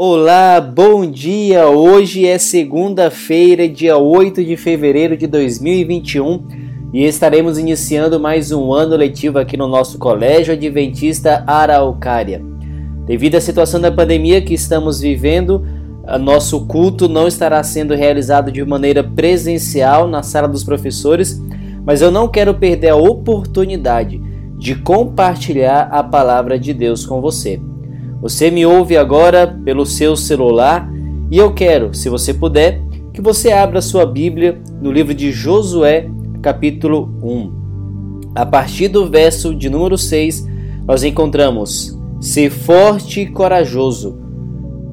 Olá, bom dia! Hoje é segunda-feira, dia 8 de fevereiro de 2021 e estaremos iniciando mais um ano letivo aqui no nosso Colégio Adventista Araucária. Devido à situação da pandemia que estamos vivendo, nosso culto não estará sendo realizado de maneira presencial na sala dos professores, mas eu não quero perder a oportunidade de compartilhar a palavra de Deus com você. Você me ouve agora pelo seu celular e eu quero, se você puder, que você abra sua Bíblia no livro de Josué, capítulo 1. A partir do verso de número 6, nós encontramos: Ser forte e corajoso,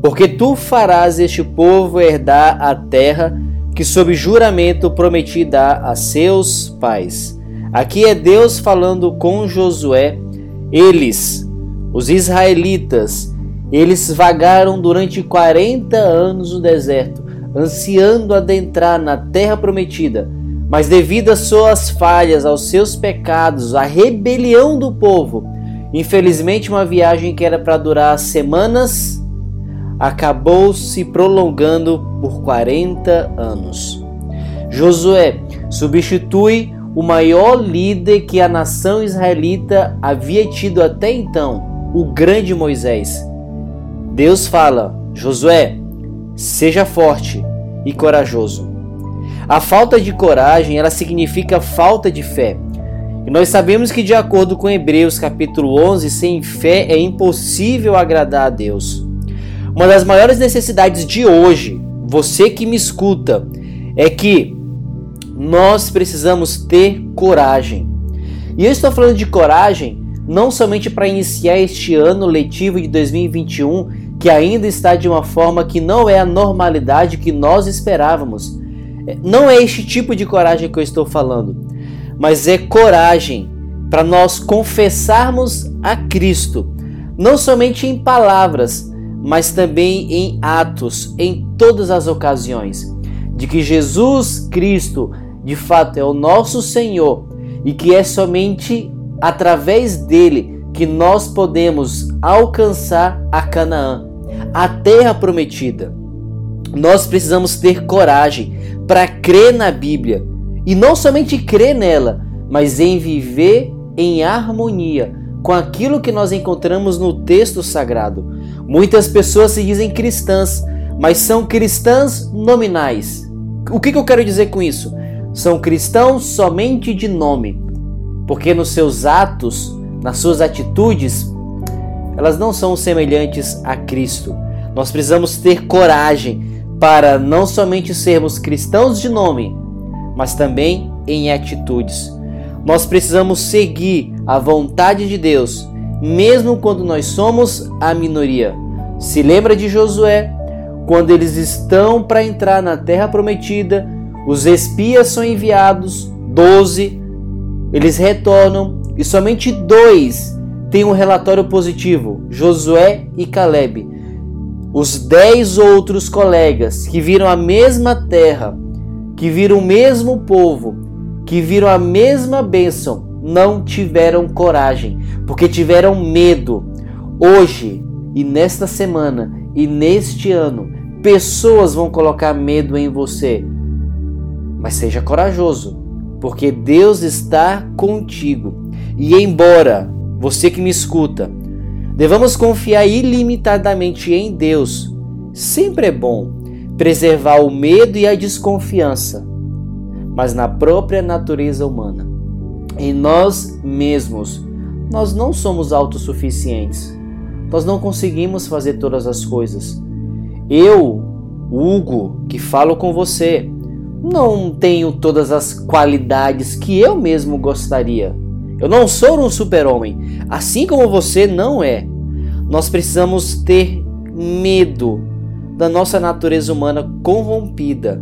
porque tu farás este povo herdar a terra que, sob juramento, prometi dar a seus pais. Aqui é Deus falando com Josué. Eles, os israelitas, eles vagaram durante 40 anos no deserto, ansiando adentrar na terra prometida, mas devido às suas falhas, aos seus pecados, à rebelião do povo, infelizmente uma viagem que era para durar semanas acabou se prolongando por 40 anos. Josué substitui o maior líder que a nação israelita havia tido até então, o grande Moisés. Deus fala: Josué, seja forte e corajoso. A falta de coragem, ela significa falta de fé. E nós sabemos que de acordo com Hebreus capítulo 11, sem fé é impossível agradar a Deus. Uma das maiores necessidades de hoje, você que me escuta, é que nós precisamos ter coragem. E eu estou falando de coragem não somente para iniciar este ano letivo de 2021, que ainda está de uma forma que não é a normalidade que nós esperávamos. Não é este tipo de coragem que eu estou falando, mas é coragem para nós confessarmos a Cristo, não somente em palavras, mas também em atos, em todas as ocasiões, de que Jesus Cristo de fato é o nosso Senhor e que é somente através dele que nós podemos alcançar a Canaã, a terra prometida. Nós precisamos ter coragem para crer na Bíblia e não somente crer nela, mas em viver em harmonia com aquilo que nós encontramos no texto sagrado. Muitas pessoas se dizem cristãs, mas são cristãs nominais. O que, eu quero dizer com isso? São cristãos somente de nome, porque nos seus atos, nas suas atitudes, elas não são semelhantes a Cristo. Nós precisamos ter coragem para não somente sermos cristãos de nome, mas também em atitudes. Nós precisamos seguir a vontade de Deus, mesmo quando nós somos a minoria. Se lembra de Josué? Quando eles estão para entrar na terra prometida, os espias são enviados, doze, eles retornam e somente dois têm um relatório positivo: Josué e Caleb. Os dez outros colegas que viram a mesma terra, que viram o mesmo povo, que viram a mesma bênção, não tiveram coragem, porque tiveram medo. Hoje e nesta semana e neste ano, pessoas vão colocar medo em você. Mas seja corajoso, porque Deus está contigo. E embora você que me escuta, devamos confiar ilimitadamente em Deus, sempre é bom preservar o medo e a desconfiança, mas na própria natureza humana, em nós mesmos, nós não somos autossuficientes. Nós não conseguimos fazer todas as coisas. Eu, Hugo, que falo com você, não tenho todas as qualidades que eu mesmo gostaria. Eu não sou um super-homem, assim como você não é. Nós precisamos ter medo da nossa natureza humana corrompida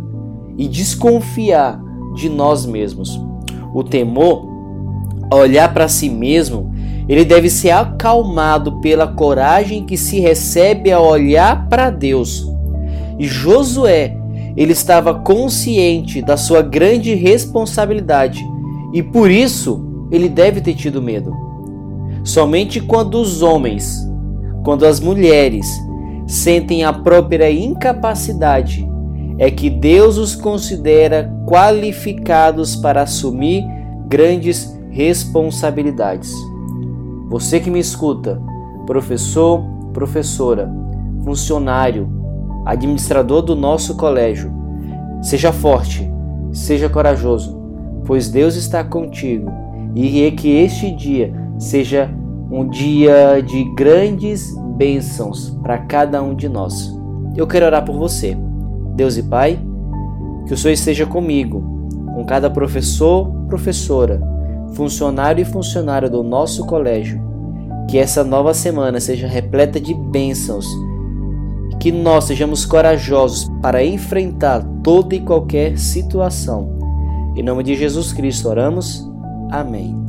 e desconfiar de nós mesmos. O temor, olhar para si mesmo, ele deve ser acalmado pela coragem que se recebe ao olhar para Deus. E Josué ele estava consciente da sua grande responsabilidade e por isso ele deve ter tido medo. Somente quando os homens, quando as mulheres sentem a própria incapacidade, é que Deus os considera qualificados para assumir grandes responsabilidades. Você que me escuta, professor, professora, funcionário, administrador do nosso colégio, seja forte, seja corajoso, pois Deus está contigo e que este dia seja um dia de grandes bênçãos para cada um de nós. Eu quero orar por você. Deus e Pai, que o Senhor esteja comigo, com cada professor, professora, funcionário e funcionária do nosso colégio. Que essa nova semana seja repleta de bênçãos. Que nós sejamos corajosos para enfrentar toda e qualquer situação. Em nome de Jesus Cristo oramos. Amém.